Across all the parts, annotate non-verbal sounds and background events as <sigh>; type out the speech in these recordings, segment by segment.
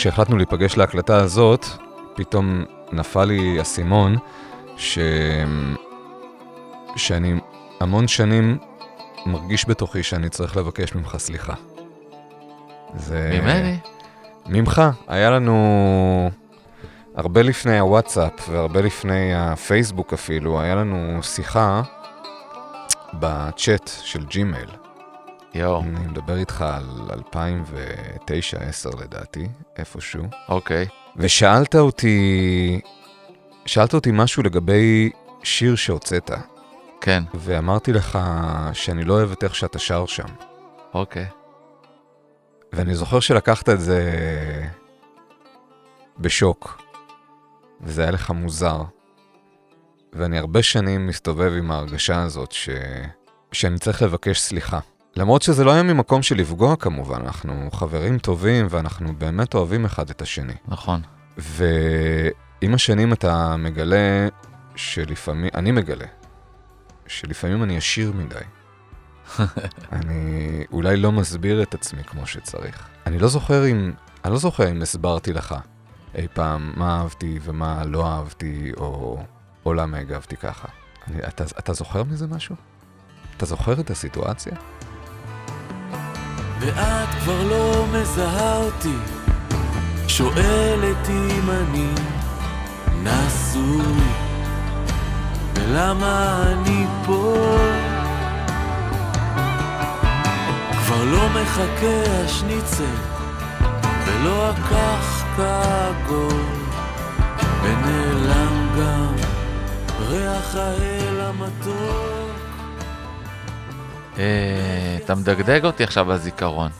כשהחלטנו להיפגש להקלטה הזאת, פתאום נפל לי אסימון ש... שאני המון שנים מרגיש בתוכי שאני צריך לבקש ממך סליחה. זה... ממני? ממך. היה לנו הרבה לפני הוואטסאפ והרבה לפני הפייסבוק אפילו, היה לנו שיחה בצ'אט של ג'ימייל. יואו, אני מדבר איתך על 2009-2010 לדעתי, איפשהו. אוקיי. ושאלת אותי, שאלת אותי משהו לגבי שיר שהוצאת, כן, ואמרתי לך שאני לא אוהב את איך שאתה שר שם. אוקיי. ואני זוכר שלקחת את זה בשוק, וזה היה לך מוזר. ואני הרבה שנים מסתובב עם ההרגשה הזאת ש... שאני צריך לבקש סליחה. למרות שזה לא היה ממקום של לפגוע כמובן, אנחנו חברים טובים ואנחנו באמת אוהבים אחד את השני. נכון. ועם השנים אתה מגלה שלפעמים, אני מגלה, שלפעמים אני עשיר מדי. <laughs> אני אולי לא מסביר את עצמי כמו שצריך. אני לא זוכר אם, אני לא זוכר אם הסברתי לך אי פעם מה אהבתי ומה לא אהבתי, או, או למה הגבתי ככה. אני, אתה, אתה זוכר מזה משהו? אתה זוכר את הסיטואציה? ואת כבר לא מזהה אותי, שואלת אם אני נשוי, ולמה אני פה? כבר לא מחכה השניצל, ולא הקחקע העגול, ונעלם גם ריח האל המתוק. אה, אתה מדגדג אותי עכשיו בזיכרון.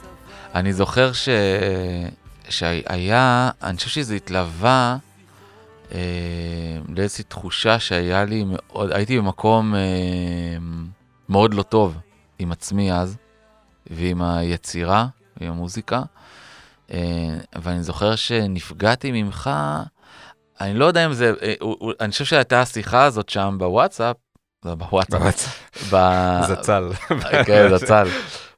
אני זוכר ש... שהיה, אני חושב שזה התלווה אה, לאיזושהי תחושה שהיה לי מאוד, הייתי במקום אה, מאוד לא טוב עם עצמי אז, ועם היצירה, עם המוזיקה, אה, ואני זוכר שנפגעתי ממך, אני לא יודע אם זה, אה, הוא- אני חושב שהייתה השיחה הזאת שם בוואטסאפ, בוואטסאפ, ב- זצ"ל. כן, זצ"ל,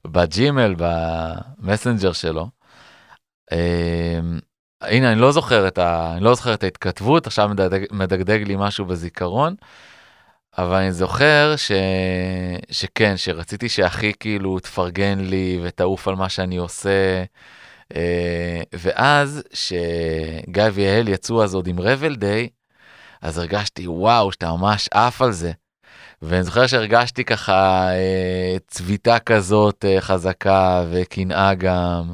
בג'ימל, במסנג'ר שלו. אמ, הנה, אני לא זוכר את, ה... אני לא זוכר את ההתכתבות, עכשיו מדגדג, מדגדג לי משהו בזיכרון, אבל אני זוכר ש... שכן, שרציתי שאחי כאילו תפרגן לי ותעוף על מה שאני עושה. אה, ואז, שגיא ויעל יצאו אז עוד עם רבל דיי, אז הרגשתי, וואו, שאתה ממש עף על זה. ואני זוכר שהרגשתי ככה אה, צביטה כזאת אה, חזקה וקנאה גם.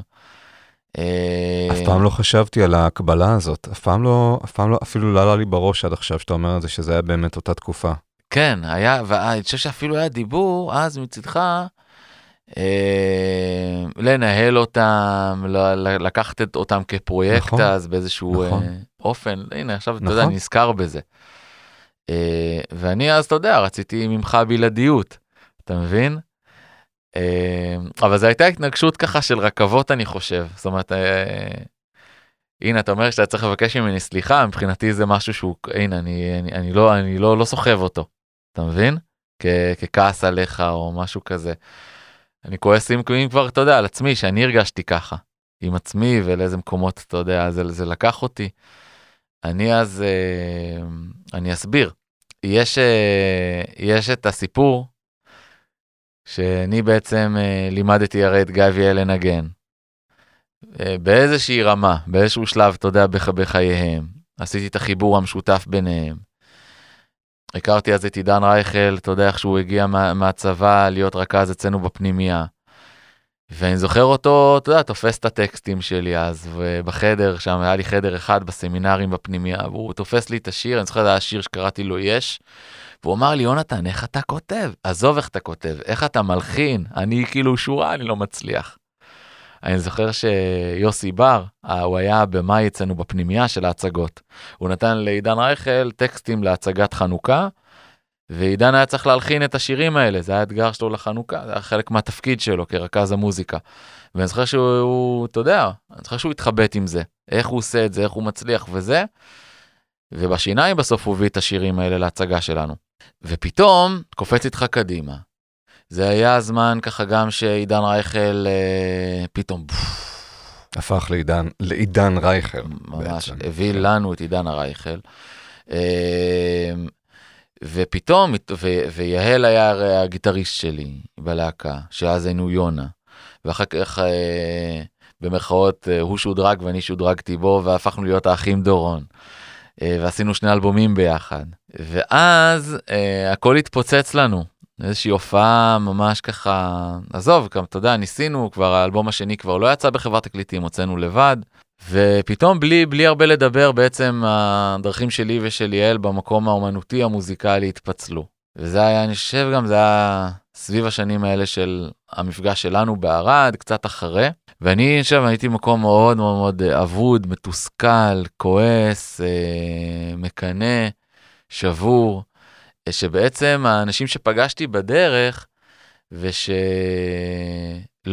אה, אף פעם לא חשבתי על ההקבלה הזאת, אף פעם לא, אף פעם לא, אפילו לא עלה לי בראש עד עכשיו שאתה אומר את זה, שזה היה באמת אותה תקופה. כן, היה, ואני חושב שאפילו היה דיבור אז מצדך אה, לנהל אותם, לקחת אותם כפרויקט נכון, אז באיזשהו נכון. אה, אופן, הנה עכשיו אתה נכון. יודע, אני נזכר בזה. אה, ואני אז, אתה יודע, רציתי ממך בלעדיות, אתה מבין? אה, אבל זו הייתה התנגשות ככה של רכבות אני חושב, זאת אומרת, אה, הנה אתה אומר שאתה צריך לבקש ממני סליחה, מבחינתי זה משהו שהוא, הנה אני, אני, אני לא, אני לא, לא סוחב אותו, אתה מבין? כ- ככעס עליך או משהו כזה. אני כועס אם, אם כבר, אתה יודע, על עצמי, שאני הרגשתי ככה, עם עצמי ולאיזה מקומות, אתה יודע, זה, זה לקח אותי. אני אז, אני אסביר. יש, אה, יש את הסיפור שאני בעצם אה, לימדתי הרי את גיא ויעל לנגן. אה, באיזושהי רמה, באיזשהו שלב, אתה יודע, בח, בחייהם. עשיתי את החיבור המשותף ביניהם. הכרתי אז את עידן רייכל, אתה יודע איך שהוא הגיע מה, מהצבא להיות רכז אצלנו בפנימייה. ואני זוכר אותו, אתה יודע, תופס את הטקסטים שלי אז, ובחדר, שם היה לי חדר אחד בסמינרים בפנימייה, והוא תופס לי את השיר, אני זוכר, זה היה שיר שקראתי לו יש, והוא אמר לי, יונתן, איך אתה כותב? עזוב איך אתה כותב, איך אתה מלחין? אני כאילו שורה, אני לא מצליח. אני זוכר שיוסי בר, אה, הוא היה במאי אצלנו בפנימייה של ההצגות. הוא נתן לעידן רייכל טקסטים להצגת חנוכה, ועידן היה צריך להלחין את השירים האלה, זה היה האתגר שלו לחנוכה, זה היה חלק מהתפקיד שלו כרכז המוזיקה. ואני זוכר שהוא, הוא, אתה יודע, אני זוכר שהוא התחבט עם זה, איך הוא עושה את זה, איך הוא מצליח וזה, ובשיניים בסוף הוא הביא את השירים האלה להצגה שלנו. ופתאום קופץ איתך קדימה. זה היה הזמן ככה גם שעידן רייכל אה, פתאום, הפך לעידן, לעידן רייכל. ממש, בעצם. הביא כן. לנו את עידן הרייכל. אמ, ופתאום, ו- ויהל היה הרי הגיטריסט שלי בלהקה, שאז היינו יונה. ואחר כך, אה, במרכאות, אה, הוא שודרג ואני שודרגתי בו, והפכנו להיות האחים דורון. אה, ועשינו שני אלבומים ביחד. ואז אה, הכל התפוצץ לנו. איזושהי הופעה ממש ככה, עזוב, אתה יודע, ניסינו, כבר האלבום השני כבר לא יצא בחברת תקליטים, הוצאנו לבד. ופתאום בלי, בלי הרבה לדבר, בעצם הדרכים שלי ושל יעל במקום האומנותי המוזיקלי התפצלו. וזה היה, אני חושב גם, זה היה סביב השנים האלה של המפגש שלנו בערד, קצת אחרי. ואני אני חושב, הייתי במקום מאוד מאוד מאוד אבוד, מתוסכל, כועס, אה, מקנא, שבור, אה, שבעצם האנשים שפגשתי בדרך, ושלא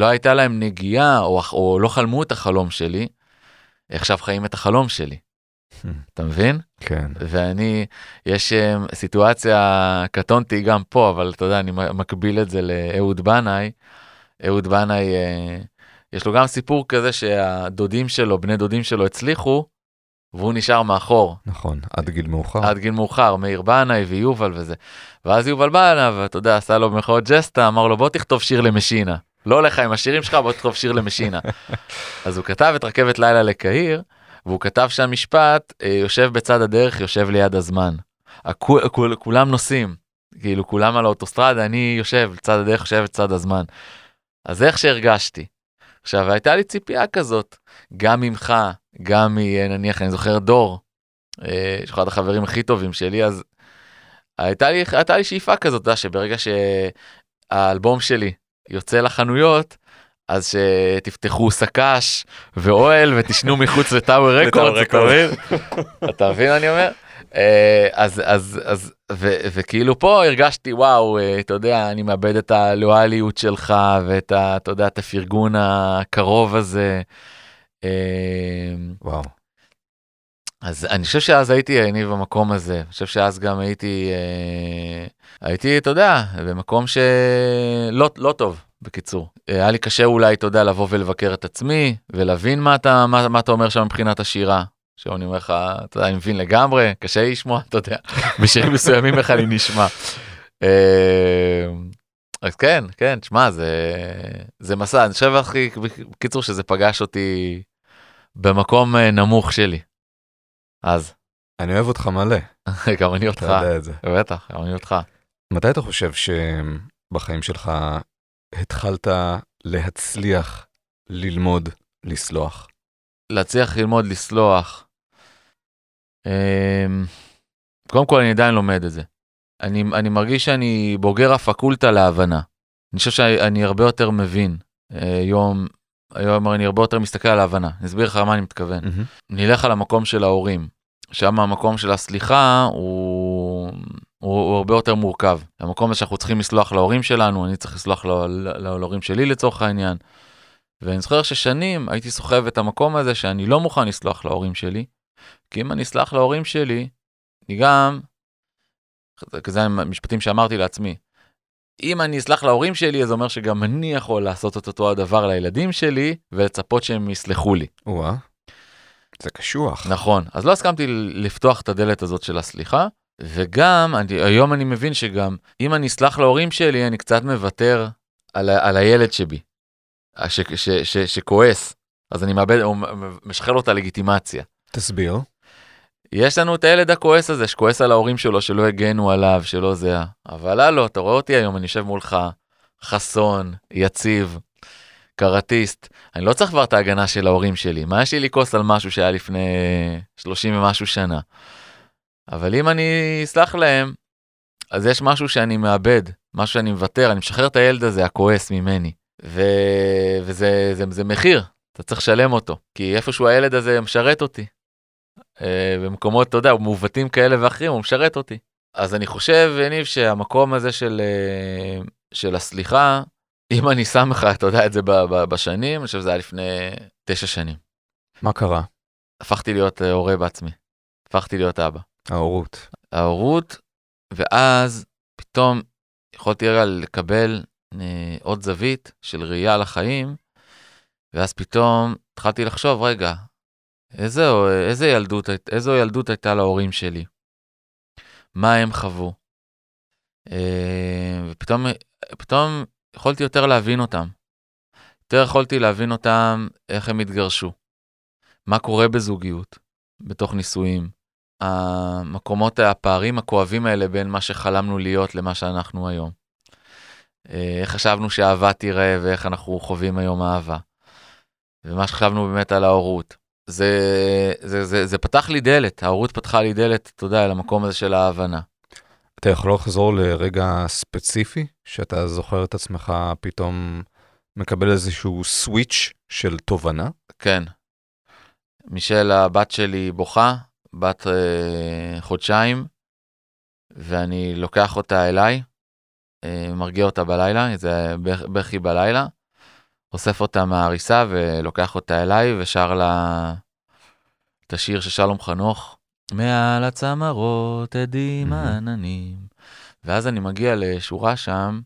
הייתה להם נגיעה, או, או לא חלמו את החלום שלי, עכשיו חיים את החלום שלי. אתה מבין? כן. ואני, יש אה, סיטואציה, קטונתי גם פה, אבל אתה יודע, אני מקביל את זה לאהוד בנאי. אהוד בנאי, אה, יש לו גם סיפור כזה שהדודים שלו, בני דודים שלו הצליחו, והוא נשאר מאחור. נכון, עד גיל מאוחר. עד גיל מאוחר, מאיר בנאי ויובל וזה. ואז יובל בא אליו, ואתה יודע, עשה לו במרכאות ג'סטה, אמר לו בוא תכתוב שיר למשינה. לא לך עם השירים שלך, בוא תכתוב שיר למשינה. אז הוא כתב את רכבת לילה לקהיר, והוא כתב שם משפט, אה, יושב בצד הדרך, יושב ליד הזמן. הכו- כול- כולם נוסעים, כאילו כולם על האוטוסטרדה, אני יושב לצד הדרך, יושב לצד הזמן. אז איך שהרגשתי. עכשיו, הייתה לי ציפייה כזאת, גם ממך, גם מנניח, אני זוכר דור, אה, אחד החברים הכי טובים שלי, אז הייתה לי, הייתה לי שאיפה כזאת, שברגע שהאלבום שלי יוצא לחנויות, אז שתפתחו סק"ש ואוהל ותשנו מחוץ לטאוור רקורד, אתה מבין? אתה מבין מה אני אומר? אה, אז אז אז ו- וכאילו פה הרגשתי וואו אה, אתה יודע אני מאבד את הלואליות שלך ואת ה- אתה יודע את הפרגון הקרוב הזה. אה, וואו. אז אני חושב שאז הייתי אני במקום הזה, אני חושב שאז גם הייתי, אה, הייתי, אתה יודע, במקום שלא לא טוב, בקיצור. היה לי קשה אולי, אתה יודע, לבוא ולבקר את עצמי, ולהבין מה אתה, מה, מה אתה אומר שם מבחינת השירה. עכשיו אני אומר לך, אתה יודע, אני מבין לגמרי, קשה לי לשמוע, אתה יודע, <laughs> בשירים מסוימים איך אני נשמע. אה, אז כן, כן, תשמע, זה, זה מסע, אני חושב הכי, בקיצור, שזה פגש אותי במקום אה, נמוך שלי. אז, אני אוהב אותך מלא, <laughs> גם אני אותך, אתה יודע את זה. בטח, גם אני אותך. מתי אתה חושב שבחיים שלך התחלת להצליח ללמוד לסלוח? להצליח ללמוד לסלוח. אמ, קודם כל אני עדיין לומד את זה. אני, אני מרגיש שאני בוגר הפקולטה להבנה. אני חושב שאני הרבה יותר מבין. אה, היום, היום אני הרבה יותר מסתכל על ההבנה. אני אסביר לך מה אני מתכוון. מהמם. נלך על המקום של ההורים. שם המקום של הסליחה הוא, הוא, הוא הרבה יותר מורכב. המקום הזה שאנחנו צריכים לסלוח להורים שלנו, אני צריך לסלוח לה, לה, להורים שלי לצורך העניין. ואני זוכר ששנים הייתי סוחב את המקום הזה שאני לא מוכן לסלוח להורים שלי, כי אם אני אסלח להורים שלי, אני גם, זה המשפטים שאמרתי לעצמי, אם אני אסלח להורים שלי, אז אומר שגם אני יכול לעשות את אותו הדבר לילדים שלי, ולצפות שהם יסלחו לי. וואה, זה קשוח. נכון, אז לא הסכמתי לפתוח את הדלת הזאת של הסליחה, וגם, אני, היום אני מבין שגם אם אני אסלח להורים שלי, אני קצת מוותר על, על הילד שבי, ש, ש, ש, שכועס, אז אני מאבד, או משחרר לו את הלגיטימציה. תסביר. יש לנו את הילד הכועס הזה, שכועס על ההורים שלו, שלא הגנו עליו, שלא זה, אבל הלו, אתה רואה אותי היום, אני יושב מולך, חסון, יציב, קראטיסט, אני לא צריך כבר את ההגנה של ההורים שלי, מה יש לי לכעוס על משהו שהיה לפני 30 ומשהו שנה? אבל אם אני אסלח להם, אז יש משהו שאני מאבד, משהו שאני מוותר, אני משחרר את הילד הזה, הכועס ממני. ו... וזה זה, זה מחיר, אתה צריך לשלם אותו, כי איפשהו הילד הזה משרת אותי. אה, במקומות, אתה יודע, מעוותים כאלה ואחרים, הוא משרת אותי. אז אני חושב, יניב, שהמקום הזה של, אה, של הסליחה, אם אני שם לך, אתה יודע את זה ב- ב- בשנים, אני חושב שזה היה לפני תשע שנים. מה קרה? הפכתי להיות אה, הורה בעצמי. הפכתי להיות אבא. ההורות. ההורות, ואז פתאום יכולתי רגע לקבל אה, עוד זווית של ראייה לחיים, ואז פתאום התחלתי לחשוב, רגע, איזה, איזה ילדות, איזו ילדות הייתה להורים שלי? מה הם חוו? אה, ופתאום פתאום יכולתי יותר להבין אותם. יותר יכולתי להבין אותם, איך הם התגרשו. מה קורה בזוגיות, בתוך נישואים. המקומות, הפערים הכואבים האלה בין מה שחלמנו להיות למה שאנחנו היום. אה, איך חשבנו שאהבה תיראה ואיך אנחנו חווים היום אהבה. ומה שחשבנו באמת על ההורות. זה, זה, זה, זה פתח לי דלת, ההורות פתחה לי דלת, אתה יודע, למקום הזה של ההבנה. אתה יכול לחזור לרגע ספציפי, שאתה זוכר את עצמך פתאום מקבל איזשהו סוויץ' של תובנה? כן. מישל, הבת שלי בוכה, בת אה, חודשיים, ואני לוקח אותה אליי, אה, מרגיע אותה בלילה, זה בכי בלילה, אוסף אותה מהעריסה ולוקח אותה אליי ושר לה את השיר של שלום חנוך, מעל הצמרות עדים העננים. ואז אני מגיע לשורה שם,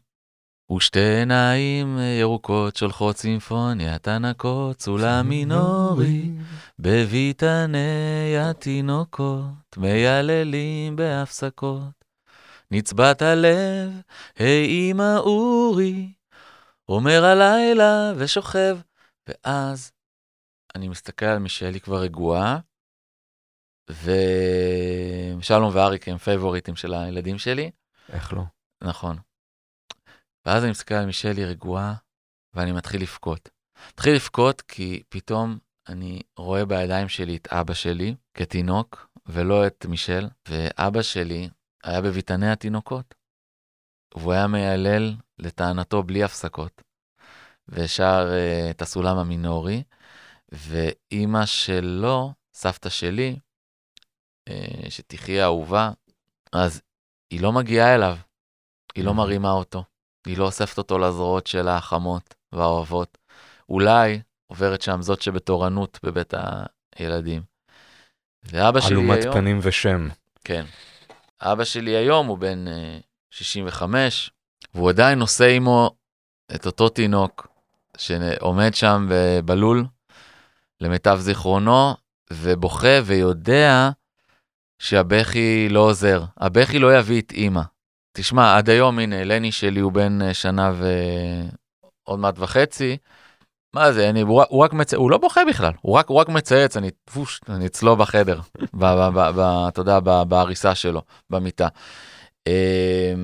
ושתי עיניים ירוקות שולחות צימפוניית ענקות, סולם מינורי, בביתני התינוקות, מייללים בהפסקות. נצבת הלב, היי אמא אורי, אומר הלילה ושוכב. ואז אני מסתכל על מישלי כבר רגועה, ושלום ואריק הם פייבוריטים של הילדים שלי. איך לא? נכון. ואז אני מסתכל על מישלי רגועה, ואני מתחיל לבכות. מתחיל לבכות כי פתאום אני רואה בידיים שלי את אבא שלי כתינוק, ולא את מישל, ואבא שלי היה בביתני התינוקות. והוא היה מיילל לטענתו בלי הפסקות, ושר uh, את הסולם המינורי, ואימא שלו, סבתא שלי, uh, שתחיה אהובה, אז היא לא מגיעה אליו, היא לא מרימה אותו, היא לא אוספת אותו לזרועות שלה החמות והאוהבות. אולי עוברת שם זאת שבתורנות בבית הילדים. ואבא שלי היום... אלומת פנים ושם. כן. אבא שלי היום הוא בן uh, 65, והוא עדיין נושא עמו את אותו תינוק שעומד שם בלול, למיטב זיכרונו, ובוכה ויודע שהבכי לא עוזר. הבכי לא יביא את אימא. תשמע, עד היום, הנה, לני שלי הוא בן אה, שנה ועוד מעט וחצי. מה זה, אני, הוא, הוא רק מצייץ, הוא לא בוכה בכלל, הוא רק, הוא רק מצייץ, אני, פוש, אני אצלו בחדר, אתה יודע, בעריסה שלו, במיטה. אה,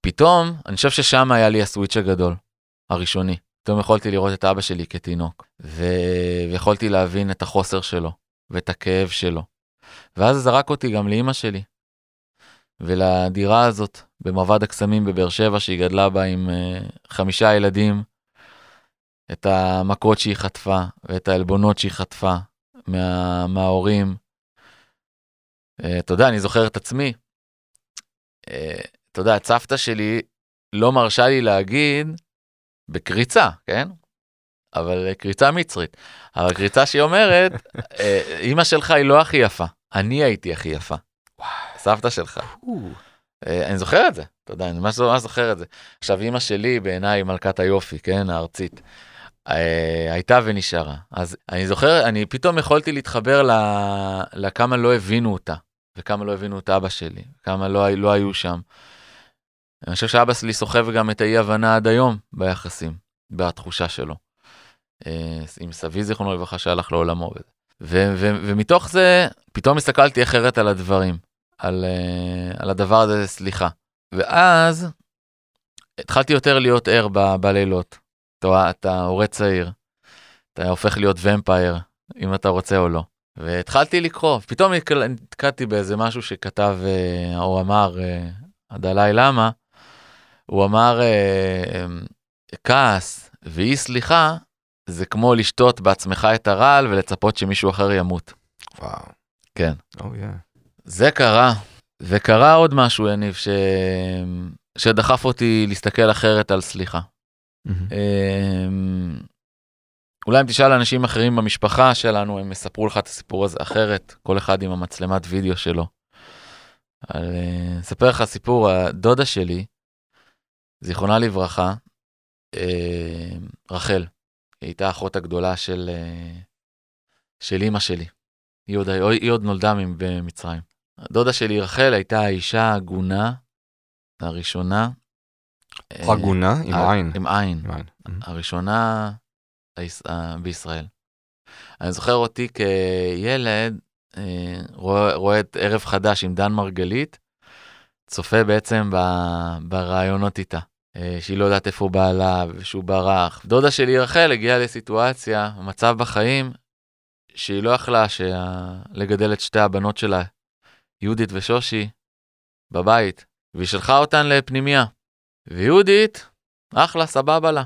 פתאום, אני חושב ששם היה לי הסוויץ' הגדול, הראשוני. פתאום יכולתי לראות את אבא שלי כתינוק, ו... ויכולתי להבין את החוסר שלו, ואת הכאב שלו. ואז זה זרק אותי גם לאימא שלי, ולדירה הזאת במרבד הקסמים בבאר שבע, שהיא גדלה בה עם uh, חמישה ילדים, את המכות שהיא חטפה, ואת העלבונות שהיא חטפה מה... מההורים. Uh, אתה יודע, אני זוכר את עצמי, uh, אתה יודע, סבתא שלי לא מרשה לי להגיד בקריצה, כן? אבל קריצה מצרית. אבל קריצה שהיא אומרת, <laughs> אימא שלך היא לא הכי יפה, אני הייתי הכי יפה. סבתא שלך. אה, אני זוכר את זה, אתה יודע, אני ממש זוכר את זה. עכשיו, אימא שלי בעיניי מלכת היופי, כן, הארצית. אה, הייתה ונשארה. אז אני זוכר, אני פתאום יכולתי להתחבר לכמה לא הבינו אותה, וכמה לא הבינו את אבא שלי, כמה לא, לא היו שם. אני חושב שאבא שלי סוחב גם את האי-הבנה עד היום ביחסים, בתחושה שלו. אה, עם סבי זיכרונו לברכה שהלך לעולמו. ו- ו- ומתוך זה פתאום הסתכלתי אחרת על הדברים, על, uh, על הדבר הזה, סליחה. ואז התחלתי יותר להיות ער ב- בלילות. אתה, אתה הורה צעיר, אתה הופך להיות ומפייר, אם אתה רוצה או לא. והתחלתי לקרוא, פתאום נתקעתי באיזה משהו שכתב uh, או אמר uh, הדלאי למה, הוא אמר uh, כעס ואי סליחה זה כמו לשתות בעצמך את הרעל ולצפות שמישהו אחר ימות. וואו. כן. Oh, yeah. זה קרה, וקרה עוד משהו, יניב, ש... שדחף אותי להסתכל אחרת על סליחה. Mm-hmm. אולי אם תשאל אנשים אחרים במשפחה שלנו, הם יספרו לך את הסיפור הזה אחרת, כל אחד עם המצלמת וידאו שלו. אה, אספר לך סיפור, הדודה שלי, זיכרונה לברכה, אה, רחל, היא הייתה אחות הגדולה של, אה, של אימא שלי. היא עוד, היא עוד נולדה במצרים. הדודה שלי רחל הייתה האישה העגונה הראשונה. עגונה? עם אה, עין. עם עין. הראשונה אה, בישראל. אני זוכר אותי כילד, אה, רואה, רואה את ערב חדש עם דן מרגלית, צופה בעצם ב- ברעיונות איתה. אה, שהיא לא יודעת איפה בעלה ושהוא ברח. דודה שלי רחל הגיעה לסיטואציה, מצב בחיים, שהיא לא יכלה שה... לגדל את שתי הבנות שלה, יהודית ושושי, בבית, והיא שלחה אותן לפנימייה. ויהודית, אחלה, סבבה לה,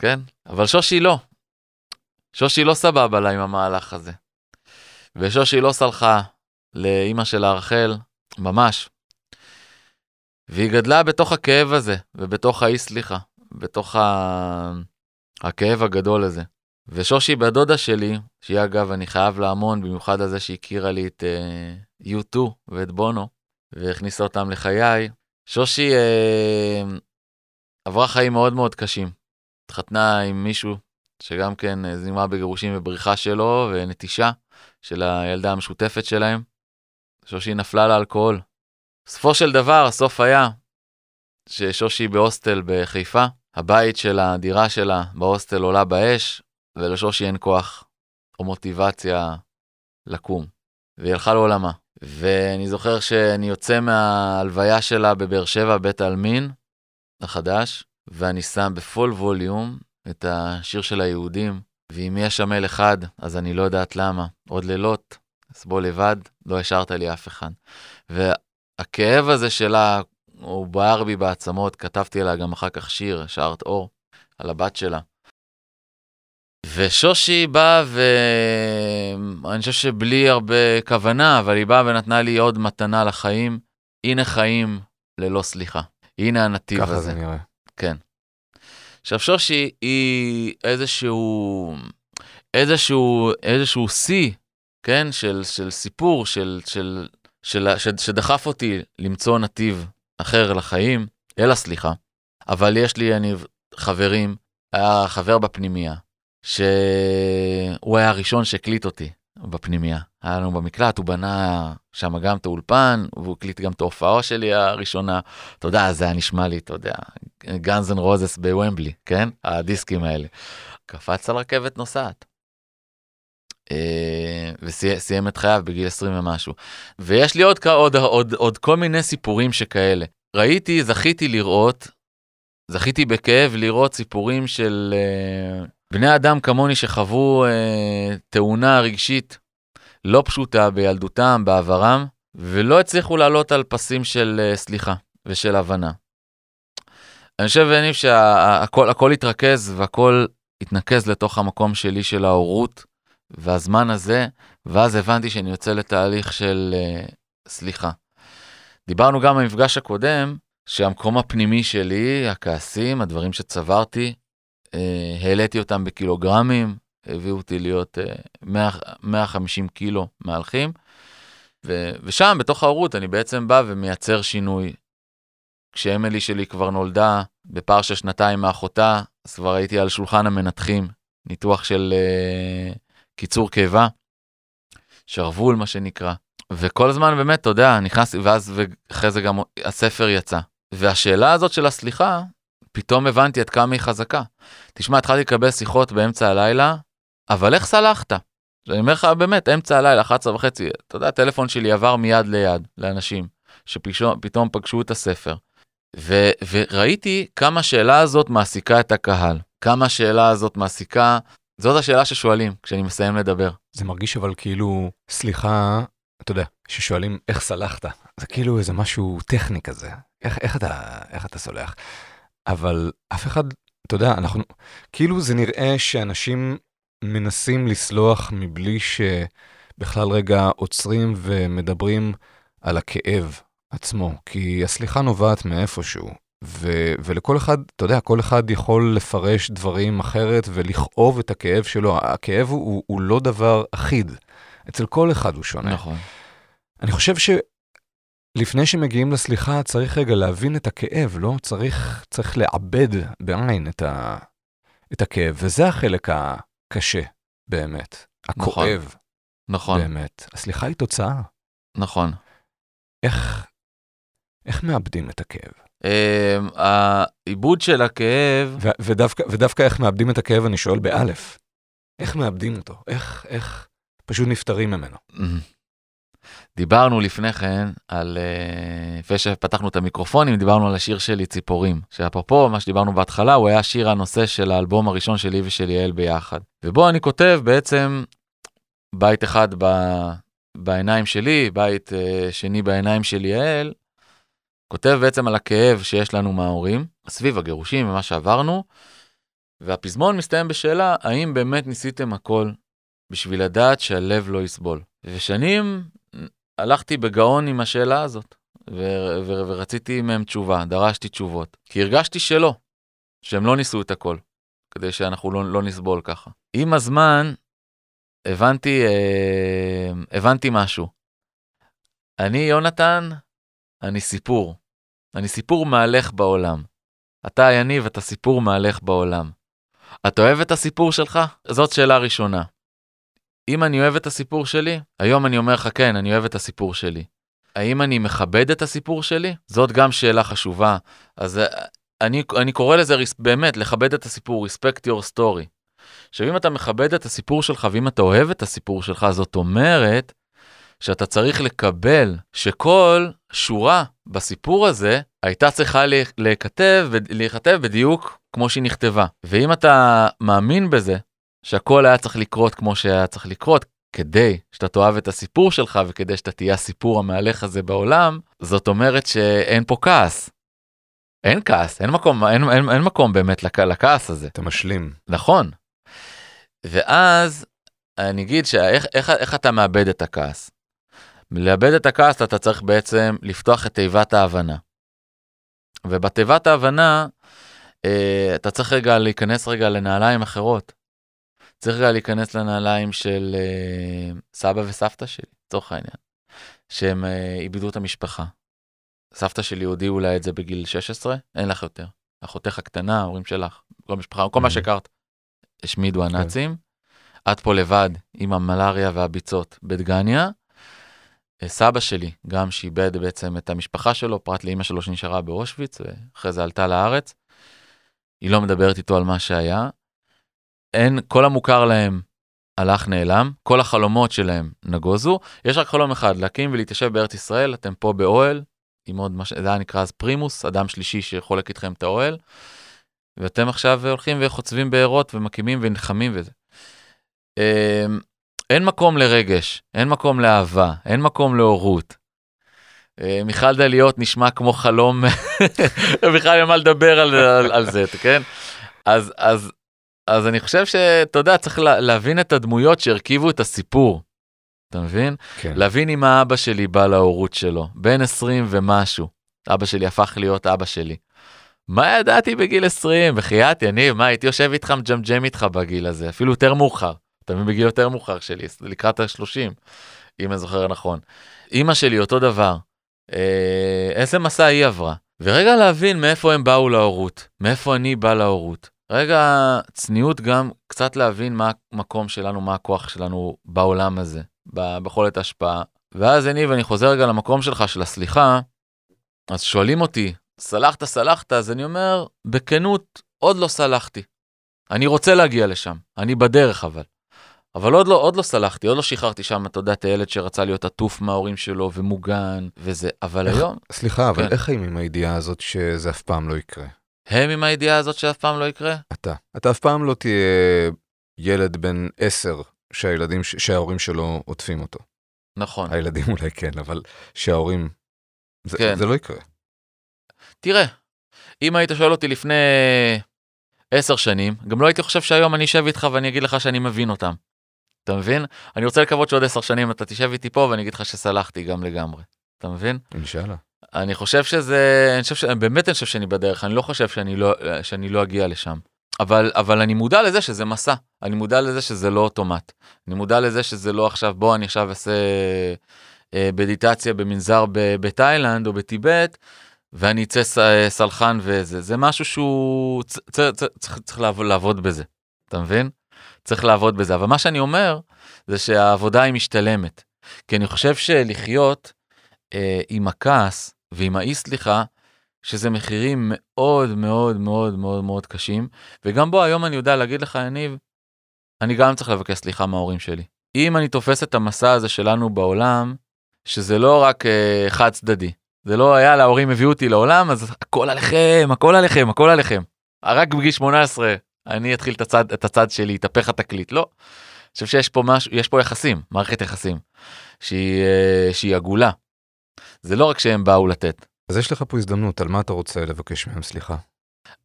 כן? אבל שושי לא. שושי לא סבבה לה עם המהלך הזה. ושושי לא סלחה לאימא שלה רחל, ממש. והיא גדלה בתוך הכאב הזה, ובתוך האי סליחה, בתוך ה... הכאב הגדול הזה. ושושי בדודה שלי, שהיא אגב, אני חייב לה המון, במיוחד על זה שהכירה לי את uh, U2 ואת בונו, והכניסה אותם לחיי, שושי uh, עברה חיים מאוד מאוד קשים. התחתנה עם מישהו שגם כן אה, זימה בגירושים ובריחה שלו, ונטישה של הילדה המשותפת שלהם. שושי נפלה לאלכוהול. בסופו של דבר, הסוף היה ששושי בהוסטל בחיפה, הבית של הדירה שלה בהוסטל עולה באש, ולשושי אין כוח או מוטיבציה לקום. והיא הלכה לעולמה. ואני זוכר שאני יוצא מההלוויה שלה בבאר שבע, בית העלמין החדש, ואני שם בפול ווליום את השיר של היהודים, ואם יש שם אל אחד, אז אני לא יודעת למה. עוד לילות, אסבול לבד, לא השארת לי אף אחד. והכאב הזה שלה, הוא בער בי בעצמות, כתבתי עליה גם אחר כך שיר, השארת אור, על הבת שלה. ושושי באה ו... אני חושב שבלי הרבה כוונה, אבל היא באה ונתנה לי עוד מתנה לחיים. הנה חיים ללא סליחה. הנה הנתיב ככה הזה. זה נראה. כן. עכשיו שושי היא איזשהו, איזשהו, איזשהו שיא, כן, של, של סיפור, של, של, של, של, שדחף אותי למצוא נתיב אחר לחיים, אלא סליחה. אבל יש לי, אני, חברים, היה חבר בפנימייה, שהוא היה הראשון שהקליט אותי בפנימייה. היה לנו במקלט, הוא בנה שם גם את האולפן, והוא הקליט גם את ההופעה שלי הראשונה. אתה יודע, זה היה נשמע לי, אתה יודע, גאנז אנד רוזס בוומבלי, כן? הדיסקים האלה. קפץ על רכבת נוסעת. אה, וסיים את חייו בגיל 20 ומשהו. ויש לי עוד, עוד, עוד, עוד כל מיני סיפורים שכאלה. ראיתי, זכיתי לראות, זכיתי בכאב לראות סיפורים של אה, בני אדם כמוני שחוו אה, תאונה רגשית לא פשוטה בילדותם, בעברם, ולא הצליחו לעלות על פסים של אה, סליחה ושל הבנה. אני חושב, יניב, שהכל הכל התרכז והכל התנקז לתוך המקום שלי של ההורות והזמן הזה, ואז הבנתי שאני יוצא לתהליך של uh, סליחה. דיברנו גם במפגש הקודם, שהמקום הפנימי שלי, הכעסים, הדברים שצברתי, העליתי אותם בקילוגרמים, הביאו אותי להיות uh, 100, 150 קילו מהלכים, ו, ושם, בתוך ההורות, אני בעצם בא ומייצר שינוי. כשאמילי שלי כבר נולדה בפער של שנתיים מאחותה, אז כבר הייתי על שולחן המנתחים, ניתוח של uh, קיצור קיבה, שרוול מה שנקרא. וכל הזמן באמת, אתה יודע, נכנסתי, ואז ואחרי זה גם הספר יצא. והשאלה הזאת של הסליחה, פתאום הבנתי עד כמה היא חזקה. תשמע, התחלתי לקבל שיחות באמצע הלילה, אבל איך סלחת? אני אומר לך באמת, אמצע הלילה, 11 וחצי, אתה יודע, הטלפון שלי עבר מיד ליד לאנשים שפתאום פגשו את הספר. ו, וראיתי כמה השאלה הזאת מעסיקה את הקהל, כמה השאלה הזאת מעסיקה, זאת השאלה ששואלים כשאני מסיים לדבר. זה מרגיש אבל כאילו, סליחה, אתה יודע, ששואלים איך סלחת, זה כאילו איזה משהו טכני כזה, איך, איך, אתה, איך אתה סולח? אבל אף אחד, אתה יודע, אנחנו, כאילו זה נראה שאנשים מנסים לסלוח מבלי שבכלל רגע עוצרים ומדברים על הכאב עצמו, כי הסליחה נובעת מאיפשהו. ו- ולכל אחד, אתה יודע, כל אחד יכול לפרש דברים אחרת ולכאוב את הכאב שלו. הכאב הוא, הוא לא דבר אחיד, אצל כל אחד הוא שונה. נכון. אני חושב שלפני שמגיעים לסליחה, צריך רגע להבין את הכאב, לא? צריך, צריך לעבד בעין את, ה- את הכאב, וזה החלק הקשה, באמת. הכואב, נכון, באמת. הסליחה היא תוצאה. נכון. איך, איך מאבדים את הכאב? אמ, העיבוד של הכאב, ו- ודווקא, ודווקא איך מאבדים את הכאב, אני שואל באלף. איך מאבדים אותו? איך, איך פשוט נפטרים ממנו? דיברנו לפני כן על, אה, לפני שפתחנו את המיקרופונים, דיברנו על השיר שלי ציפורים, שאפרופו מה שדיברנו בהתחלה, הוא היה שיר הנושא של האלבום הראשון שלי ושל יעל ביחד. ובו אני כותב בעצם בית אחד ב, בעיניים שלי, בית אה, שני בעיניים של יעל, כותב בעצם על הכאב שיש לנו מההורים, סביב הגירושים ומה שעברנו, והפזמון מסתיים בשאלה, האם באמת ניסיתם הכל בשביל לדעת שהלב לא יסבול? ושנים הלכתי בגאון עם השאלה הזאת, ו- ו- ורציתי מהם תשובה, דרשתי תשובות, כי הרגשתי שלא, שהם לא ניסו את הכל, כדי שאנחנו לא, לא נסבול ככה. עם הזמן הבנתי, אה, הבנתי משהו. אני יונתן, אני סיפור. אני סיפור מהלך בעולם. אתה יניב, אתה סיפור מהלך בעולם. אתה אוהב את הסיפור שלך? זאת שאלה ראשונה. אם אני אוהב את הסיפור שלי, היום אני אומר לך כן, אני אוהב את הסיפור שלי. האם אני מכבד את הסיפור שלי? זאת גם שאלה חשובה. אז אה, אני, אני קורא לזה באמת, לכבד את הסיפור, respect your story. עכשיו אם אתה מכבד את הסיפור שלך ואם אתה אוהב את הסיפור שלך, זאת אומרת שאתה צריך לקבל שכל שורה בסיפור הזה הייתה צריכה להיכתב, להיכתב בדיוק כמו שהיא נכתבה. ואם אתה מאמין בזה, שהכל היה צריך לקרות כמו שהיה צריך לקרות, כדי שאתה תאהב את הסיפור שלך וכדי שאתה תהיה הסיפור המהלך הזה בעולם, זאת אומרת שאין פה כעס. אין כעס, אין מקום, אין, אין, אין מקום באמת לכ, לכעס הזה. אתה משלים. נכון. ואז אני אגיד שאיך איך, איך אתה מאבד את הכעס. לאבד את הכעס אתה צריך בעצם לפתוח את תיבת ההבנה. ובתיבת ההבנה אה, אתה צריך רגע להיכנס רגע לנעליים אחרות. צריך רגע להיכנס לנעליים של אה, סבא וסבתא שלי, לצורך העניין, שהם אה, איבדו את המשפחה. סבתא שלי הודיעו לה את זה בגיל 16, אין לך יותר. אחותך הקטנה, ההורים שלך, כל משפחה, כל מה שהכרת, השמידו הנאצים. את פה לבד עם המלאריה והביצות בדגניה. סבא שלי, גם שאיבד בעצם את המשפחה שלו, פרט לאימא שלו שנשארה באושוויץ, ואחרי זה עלתה לארץ. היא לא מדברת איתו על מה שהיה. אין, כל המוכר להם הלך נעלם, כל החלומות שלהם נגוזו, יש רק חלום אחד, להקים ולהתיישב בארץ ישראל, אתם פה באוהל, עם עוד מה ש... זה היה נקרא אז פרימוס, אדם שלישי שחולק איתכם את האוהל, ואתם עכשיו הולכים וחוצבים בארות ומקימים ונלחמים וזה. אמ, אין מקום לרגש, אין מקום לאהבה, אין מקום להורות. אה, מיכל דליות נשמע כמו חלום, <laughs> בכלל אין מה לדבר על, על, על זה, כן? אז, אז אז אני חושב שאתה יודע, צריך לה, להבין את הדמויות שהרכיבו את הסיפור. אתה מבין? כן. להבין אם האבא שלי בא להורות שלו, בן 20 ומשהו. אבא שלי הפך להיות אבא שלי. מה ידעתי בגיל 20? בחייאת, יניב, מה, הייתי יושב איתך, מג'מג'ם איתך בגיל הזה, אפילו יותר מאוחר. אתה מבין, בגיל יותר מאוחר שלי, לקראת ה-30, אם אני זוכר נכון. אימא שלי אותו דבר. אה, איזה מסע היא עברה. ורגע להבין מאיפה הם באו להורות, מאיפה אני בא להורות. רגע צניעות גם קצת להבין מה המקום שלנו, מה הכוח שלנו בעולם הזה, ביכולת השפעה. ואז אני ואני חוזר רגע למקום שלך של הסליחה, אז שואלים אותי, סלחת, סלחת? אז אני אומר, בכנות, עוד לא סלחתי. אני רוצה להגיע לשם, אני בדרך אבל. אבל עוד לא, עוד לא סלחתי, עוד לא שחררתי שם, אתה יודע, את הילד שרצה להיות עטוף מההורים שלו ומוגן וזה, אבל איך, היום... סליחה, אבל כן. איך חיים עם הידיעה הזאת שזה אף פעם לא יקרה? הם עם הידיעה הזאת שאף פעם לא יקרה? אתה. אתה אף פעם לא תהיה ילד בן עשר שהילדים, שההורים שלו עוטפים אותו. נכון. הילדים אולי כן, אבל שההורים... זה, כן. זה לא יקרה. תראה, אם היית שואל אותי לפני עשר שנים, גם לא הייתי חושב שהיום אני אשב איתך ואני אגיד לך שאני מבין אותם. אתה מבין? אני רוצה לקוות שעוד עשר שנים אתה תשב איתי פה ואני אגיד לך שסלחתי גם לגמרי. אתה מבין? אינשאללה. אני חושב שזה, אני חושב ש... באמת אני חושב שאני בדרך, אני לא חושב שאני לא, שאני לא אגיע לשם. אבל, אבל אני מודע לזה שזה מסע, אני מודע לזה שזה לא אוטומט. אני מודע לזה שזה לא עכשיו, בוא אני עכשיו אעשה אה, מדיטציה במנזר בתאילנד או בטיבט, ואני אצא ס, סלחן וזה, זה משהו שהוא, צ, צ, צ, צריך, צריך לעבוד, לעבוד בזה, אתה מבין? צריך לעבוד בזה. אבל מה שאני אומר, זה שהעבודה היא משתלמת. כי אני חושב שלחיות אה, עם הכעס ועם האי סליחה, שזה מחירים מאוד מאוד מאוד מאוד מאוד קשים, וגם בו היום אני יודע להגיד לך, יניב, אני גם צריך לבקש סליחה מההורים שלי. אם אני תופס את המסע הזה שלנו בעולם, שזה לא רק אה, חד צדדי, זה לא היה להורים הביאו אותי לעולם, אז הכל עליכם, הכל עליכם, הכל עליכם. רק בגיל 18 אני אתחיל את הצד, את הצד שלי, יתהפך התקליט, לא. אני חושב שיש פה משהו, יש פה יחסים, מערכת יחסים, שהיא, אה, שהיא עגולה. זה לא רק שהם באו לתת. אז יש לך פה הזדמנות, על מה אתה רוצה לבקש מהם סליחה?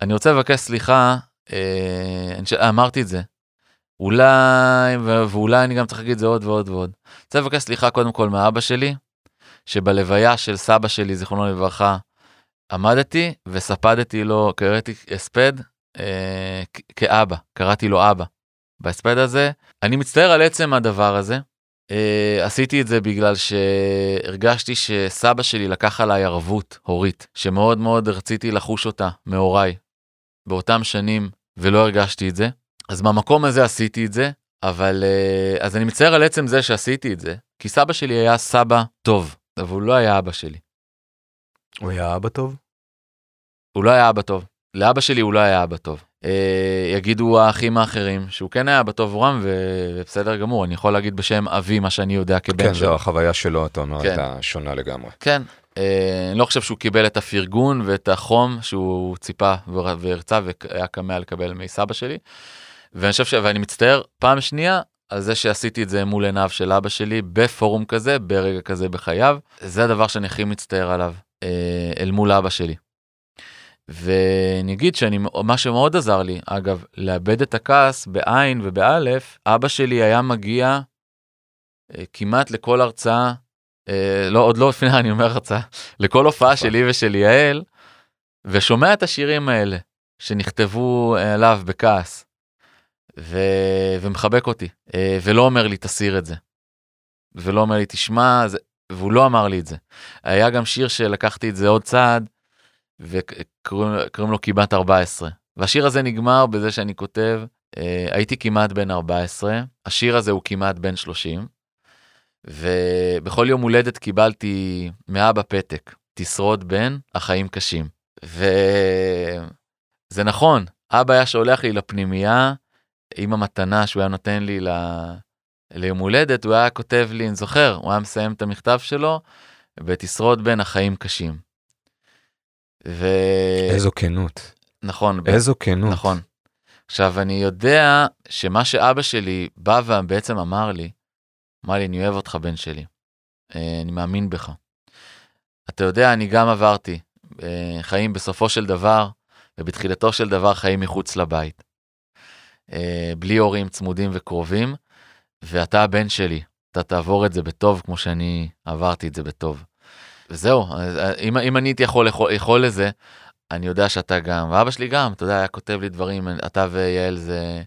אני רוצה לבקש סליחה, אה, אני ש... אמרתי את זה. אולי, ו- ואולי אני גם צריך להגיד את זה עוד ועוד ועוד. אני רוצה לבקש סליחה קודם כל מאבא שלי, שבלוויה של סבא שלי, זיכרונו לברכה, עמדתי וספדתי לו, קראתי הספד אה, כ- כאבא, קראתי לו אבא. בהספד הזה, אני מצטער על עצם הדבר הזה. אה, עשיתי את זה בגלל שהרגשתי שסבא שלי לקח עליי ערבות הורית, שמאוד מאוד רציתי לחוש אותה מהוריי באותם שנים, ולא הרגשתי את זה. אז מהמקום הזה עשיתי את זה, אבל אה, אז אני מצטער על עצם זה שעשיתי את זה, כי סבא שלי היה סבא טוב, אבל הוא לא היה אבא שלי. הוא היה אבא טוב? הוא לא היה אבא טוב. לאבא שלי הוא לא היה אבא טוב. אה, יגידו האחים האחרים שהוא כן היה אבא טוב עבורם ובסדר גמור, אני יכול להגיד בשם אבי מה שאני יודע כבן כן, שלו. זו החוויה שלו, אתה אומר, כן. הייתה שונה לגמרי. כן, אה, אני לא חושב שהוא קיבל את הפרגון ואת החום שהוא ציפה והרצה והיה כמה לקבל מסבא שלי. ואני חושב ש... ואני מצטער פעם שנייה על זה שעשיתי את זה מול עיניו של אבא שלי בפורום כזה, ברגע כזה בחייו. זה הדבר שאני הכי מצטער עליו, אה, אל מול אבא שלי. ואני אגיד שאני, מה שמאוד עזר לי, אגב, לאבד את הכעס בעין ובאלף, אבא שלי היה מגיע אה, כמעט לכל הרצאה, אה, לא, עוד לא לפני, <laughs> אני אומר הרצאה, לכל הופעה שלי ושל יעל, ושומע את השירים האלה שנכתבו עליו בכעס, ו... ומחבק אותי, אה, ולא אומר לי תסיר את זה. ולא אומר לי תשמע, זה... והוא לא אמר לי את זה. היה גם שיר שלקחתי את זה עוד צעד, וקוראים לו כמעט 14. והשיר הזה נגמר בזה שאני כותב, אה, הייתי כמעט בן 14, השיר הזה הוא כמעט בן 30, ובכל יום הולדת קיבלתי מאבא פתק, תשרוד בן, החיים קשים. וזה נכון, אבא היה שולח לי לפנימייה עם המתנה שהוא היה נותן לי ל... ליום הולדת, הוא היה כותב לי, אני זוכר, הוא היה מסיים את המכתב שלו, ותשרוד בן, החיים קשים. ו... איזו כנות. נכון, ב- איזו כנות. נכון. עכשיו, אני יודע שמה שאבא שלי בא ובעצם אמר לי, אמר לי, אני אוהב אותך, בן שלי. אה, אני מאמין בך. אתה יודע, אני גם עברתי אה, חיים בסופו של דבר, ובתחילתו של דבר חיים מחוץ לבית. אה, בלי הורים צמודים וקרובים, ואתה הבן שלי. אתה תעבור את זה בטוב כמו שאני עברתי את זה בטוב. וזהו, אה, אם, אם אני הייתי יכול, יכול לזה, אני יודע שאתה גם, ואבא שלי גם, אתה יודע, היה כותב לי דברים, אתה ויעל זה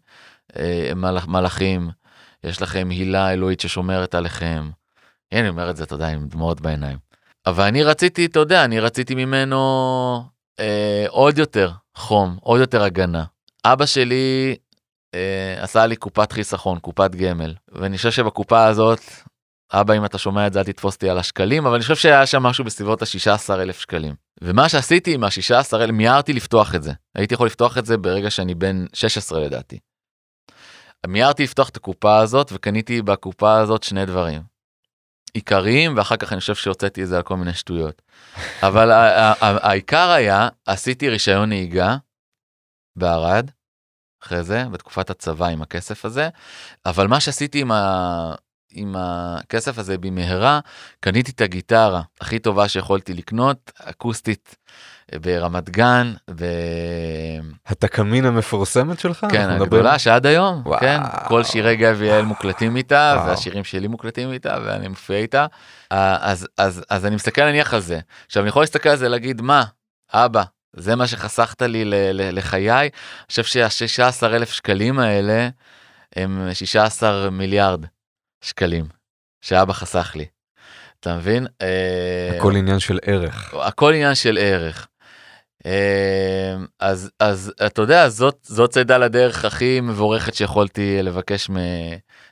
אה, מלאך, מלאכים, יש לכם הילה אלוהית ששומרת עליכם. הנה, אני אומר את זה, אתה יודע, עם דמעות בעיניים. אבל אני רציתי, אתה יודע, אני רציתי ממנו אה, עוד יותר חום, עוד יותר הגנה. אבא שלי אה, עשה לי קופת חיסכון, קופת גמל, ואני חושב שבקופה הזאת, אבא, אם אתה שומע את זה, אל תתפוס אותי על השקלים, אבל אני חושב שהיה שם משהו בסביבות ה-16 אלף שקלים. ומה שעשיתי עם ה-16 אלף, מיהרתי לפתוח את זה. הייתי יכול לפתוח את זה ברגע שאני בן 16 לדעתי. מיהרתי לפתוח את הקופה הזאת, וקניתי בקופה הזאת שני דברים. עיקריים, ואחר כך אני חושב שהוצאתי את זה על כל מיני שטויות. <laughs> אבל העיקר היה, עשיתי רישיון נהיגה בערד, אחרי זה, בתקופת הצבא עם הכסף הזה, אבל מה שעשיתי עם, ה... עם הכסף הזה במהרה, קניתי את הגיטרה הכי טובה שיכולתי לקנות, אקוסטית אה, ברמת גן, ו... התקמין המפורסמת שלך? כן, הגדולה שעד היום, וואו. כן, כל שירי גב יעל מוקלטים איתה, וואו. והשירים שלי מוקלטים איתה, ואני מופיע איתה. אה, אז, אז, אז אני מסתכל נניח על זה. עכשיו, אני יכול להסתכל על זה ולהגיד, מה, אבא, זה מה שחסכת לי ל- ל- לחיי? אני חושב שה-16 אלף שקלים האלה הם 16 מיליארד שקלים שאבא חסך לי. אתה מבין? אה, הכל עניין של ערך. הכל עניין של ערך. אה, אז אז אתה יודע זאת זאת צידה לדרך הכי מבורכת שיכולתי לבקש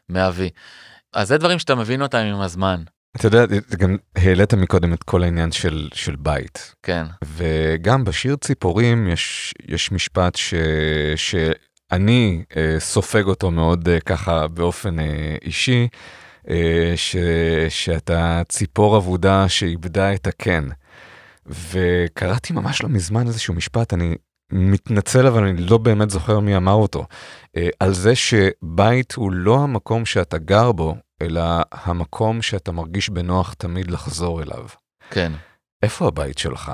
מאבי. אז זה דברים שאתה מבין אותם עם הזמן אתה יודע, גם העלית מקודם את כל העניין של, של בית. כן וגם בשיר ציפורים יש, יש משפט ש, שאני אה, סופג אותו מאוד אה, ככה באופן אה, אישי, אה, ש, שאתה ציפור אבודה שאיבדה את הקן. וקראתי ממש לא מזמן איזשהו משפט, אני מתנצל אבל אני לא באמת זוכר מי אמר אותו, אה, על זה שבית הוא לא המקום שאתה גר בו, אלא המקום שאתה מרגיש בנוח תמיד לחזור אליו. כן איפה הבית שלך,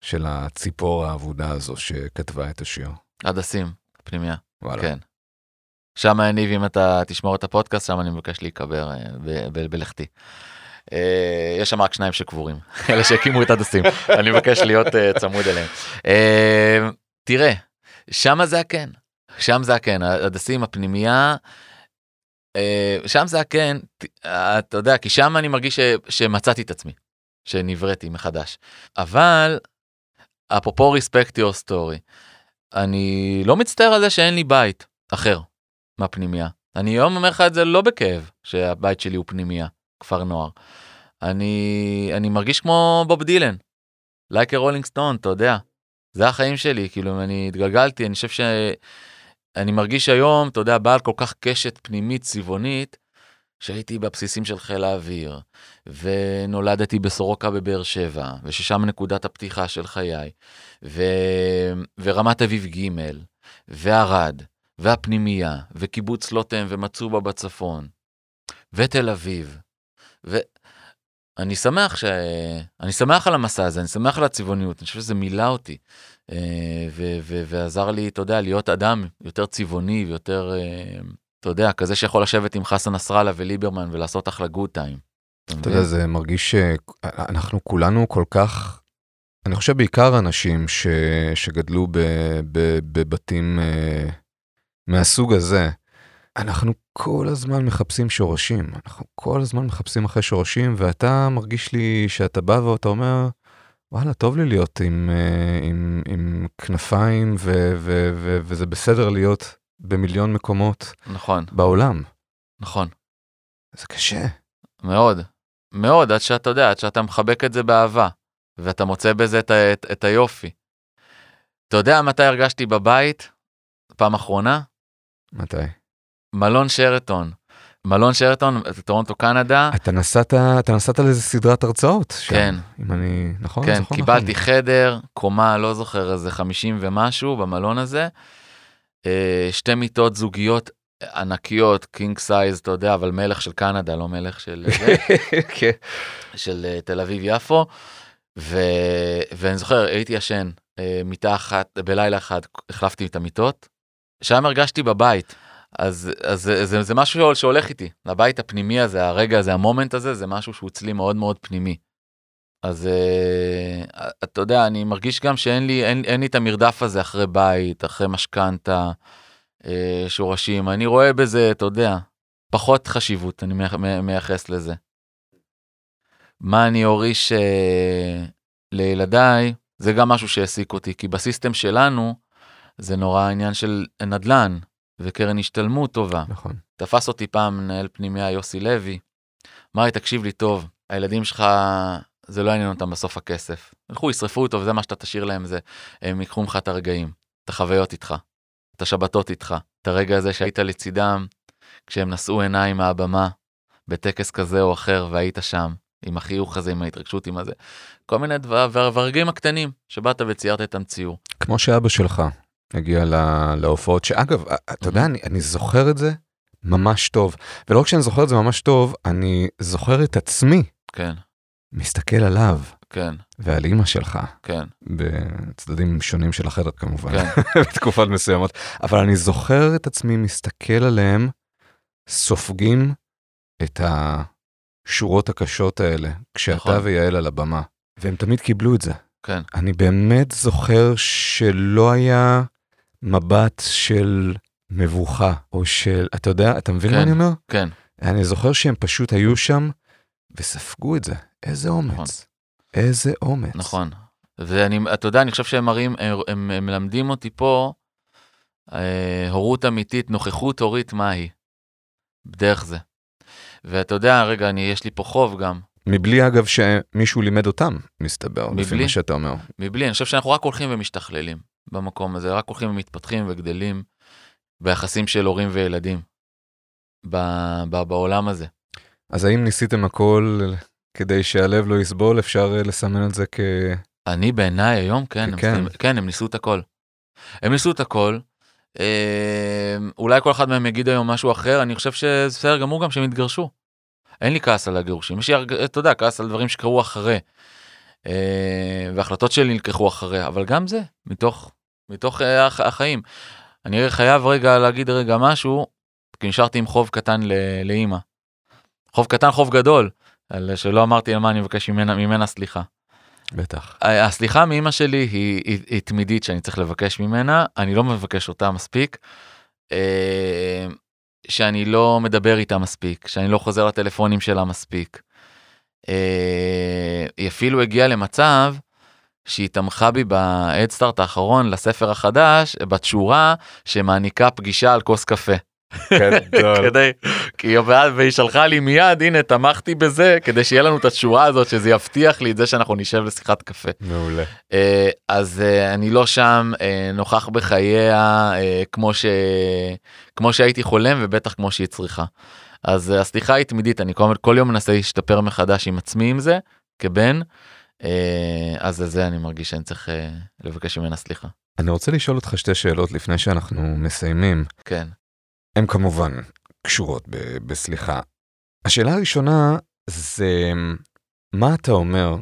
של הציפור האבודה הזו שכתבה את השיר? הדסים פנימיה וואלה. כן. שם יניב אם אתה תשמור את הפודקאסט שם אני מבקש להיקבר אה, בלכתי. אה, יש שם רק שניים שקבורים <laughs> אלה שהקימו את הדסים <laughs> אני מבקש להיות אה, צמוד אליהם. אה, תראה שם זה הכן שם זה הכן הדסים הפנימייה. שם זה הכן אתה יודע כי שם אני מרגיש שמצאתי את עצמי שנבראתי מחדש אבל אפרופו respect your story אני לא מצטער על זה שאין לי בית אחר מהפנימייה. אני היום אומר לך את זה לא בכאב שהבית שלי הוא פנימייה, כפר נוער. אני, אני מרגיש כמו בוב דילן, a rolling stone, אתה יודע. זה החיים שלי, כאילו אני התגלגלתי, אני חושב שאני מרגיש היום, אתה יודע, בעל כל כך קשת פנימית צבעונית, שהייתי בבסיסים של חיל האוויר, ונולדתי בסורוקה בבאר שבע, וששם נקודת הפתיחה של חיי, ו... ורמת אביב ג', וערד, והפנימייה, וקיבוץ לוטם ומצובה בצפון, ותל אביב. ואני שמח ש... אני שמח על המסע הזה, אני שמח על הצבעוניות, אני חושב שזה מילא אותי. אה, ו- ו- ועזר לי, אתה יודע, להיות אדם יותר צבעוני ויותר, אה, אתה יודע, כזה שיכול לשבת עם חסן נסראללה וליברמן ולעשות אחלה גוד טיים. אתה יודע, זה מרגיש שאנחנו כולנו כל כך, אני חושב בעיקר אנשים ש, שגדלו ב, ב, בבתים אה, מהסוג הזה, אנחנו כל הזמן מחפשים שורשים, אנחנו כל הזמן מחפשים אחרי שורשים, ואתה מרגיש לי שאתה בא ואתה אומר, וואלה, טוב לי להיות עם, אה, עם, עם כנפיים, ו, ו, ו, וזה בסדר להיות במיליון מקומות נכון, בעולם. נכון. זה קשה. מאוד, מאוד, עד שאתה יודע, עד שאתה מחבק את זה באהבה, ואתה מוצא בזה את, את, את היופי. אתה יודע מתי הרגשתי בבית? פעם אחרונה? מתי? מלון שרתון. מלון שרתון, טורונטו קנדה, אתה נסעת, אתה נסעת לאיזה סדרת הרצאות שם. כן. אם אני, נכון? כן, זוכר קיבלתי נכון. חדר, קומה, לא זוכר, איזה 50 ומשהו במלון הזה. אה, שתי מיטות זוגיות ענקיות, king size, אתה יודע, אבל מלך של קנדה, לא מלך של, זה, <laughs> כן. של אה, תל אביב יפו. ו... ואני זוכר, הייתי ישן אה, מיטה אחת, בלילה אחד החלפתי את המיטות, שם הרגשתי בבית. אז, אז זה, זה, זה משהו שהולך איתי, לבית הפנימי הזה, הרגע הזה, המומנט הזה, זה משהו שהוא אצלי מאוד מאוד פנימי. אז אה, אתה יודע, אני מרגיש גם שאין לי, אין, אין לי את המרדף הזה אחרי בית, אחרי משכנתה, אה, שורשים. אני רואה בזה, אתה יודע, פחות חשיבות, אני מייח- מייחס לזה. מה אני אוריש אה, לילדיי, זה גם משהו שהעסיק אותי, כי בסיסטם שלנו זה נורא עניין של נדל"ן וקרן השתלמות טובה. נכון. תפס אותי פעם מנהל פנימיה יוסי לוי, אמר לי, תקשיב לי טוב, הילדים שלך, זה לא יעניין אותם בסוף הכסף. ילכו, ישרפו אותו, וזה מה שאתה תשאיר להם, זה, הם ייקחו ממך את הרגעים, את החוויות איתך, את השבתות איתך, את הרגע הזה שהיית לצידם, כשהם נשאו עיניים מהבמה, בטקס כזה או אחר, והיית שם, עם החיוך הזה, עם ההתרגשות, עם הזה. כל מיני דבר, והרגעים הקטנים, שבאת וציירת את המציור. כמו שאבא שלך הגיע לה- להופעות, שאגב, אתה יודע, אני, אני זוכר את זה ממש טוב. ולא רק שאני זוכר את זה ממש טוב, אני זוכר את עצמי כן, מסתכל עליו כן, ועל אימא שלך, כן, בצדדים שונים של החדר כמובן, כן, <laughs> בתקופות מסוימות, אבל אני זוכר את עצמי מסתכל עליהם, סופגים את השורות הקשות האלה, כשאתה נכון. ויעל על הבמה, והם תמיד קיבלו את זה. כן, אני באמת זוכר שלא היה מבט של מבוכה, או של, אתה יודע, אתה מבין כן. מה אני אומר? כן, אני זוכר שהם פשוט היו שם וספגו את זה. איזה אומץ. נכון. איזה אומץ. נכון. ואני, אתה יודע, אני חושב שהם מראים, הם, הם, הם מלמדים אותי פה אה, הורות אמיתית, נוכחות הורית מהי. דרך זה. ואתה יודע, רגע, אני, יש לי פה חוב גם. מבלי אגב שמישהו לימד אותם, מסתבר, לפי מבלי? מה שאתה אומר. מבלי, אני חושב שאנחנו רק הולכים ומשתכללים במקום הזה, רק הולכים ומתפתחים וגדלים ביחסים של הורים וילדים ב, ב, בעולם הזה. אז האם ניסיתם הכל כדי שהלב לא יסבול? אפשר אה, לסמן את זה כ... אני בעיניי היום, כן, כן. הם, כן, הם ניסו את הכל. הם ניסו את הכל. אה, אולי כל אחד מהם יגיד היום משהו אחר, אני חושב שזה בסדר גמור גם שהם יתגרשו. אין לי כעס על הגירושים, יש לי, אתה יודע, כעס על דברים שקרו אחרי. אה, והחלטות שלי נלקחו אחרי, אבל גם זה, מתוך, מתוך אה, הח, החיים. אני חייב רגע להגיד רגע משהו, כי נשארתי עם חוב קטן לאימא. חוב קטן, חוב גדול, על שלא אמרתי למה אני מבקש ממנה, ממנה סליחה. בטח. הסליחה מאמא שלי היא, היא, היא תמידית שאני צריך לבקש ממנה, אני לא מבקש אותה מספיק. אה, שאני לא מדבר איתה מספיק, שאני לא חוזר לטלפונים שלה מספיק. אה, היא אפילו הגיעה למצב שהיא תמכה בי בהדסטארט האחרון לספר החדש, בתשורה שמעניקה פגישה על כוס קפה. <laughs> גדול. כדי, כי והיא שלחה לי מיד, הנה תמכתי בזה, כדי שיהיה לנו את התשורה הזאת, שזה יבטיח לי את זה שאנחנו נשב לשיחת קפה. מעולה. אה, אז אה, אני לא שם אה, נוכח בחייה אה, כמו, ש... כמו שהייתי חולם ובטח כמו שהיא צריכה. אז אה, הסליחה היא תמידית, אני כל, כל יום מנסה להשתפר מחדש עם עצמי עם זה, כבן, אה, אז על זה אני מרגיש שאני צריך אה, לבקש ממנה סליחה. אני רוצה לשאול אותך שתי שאלות לפני שאנחנו מסיימים. כן. הן כמובן קשורות ב- בסליחה. השאלה הראשונה זה מה אתה אומר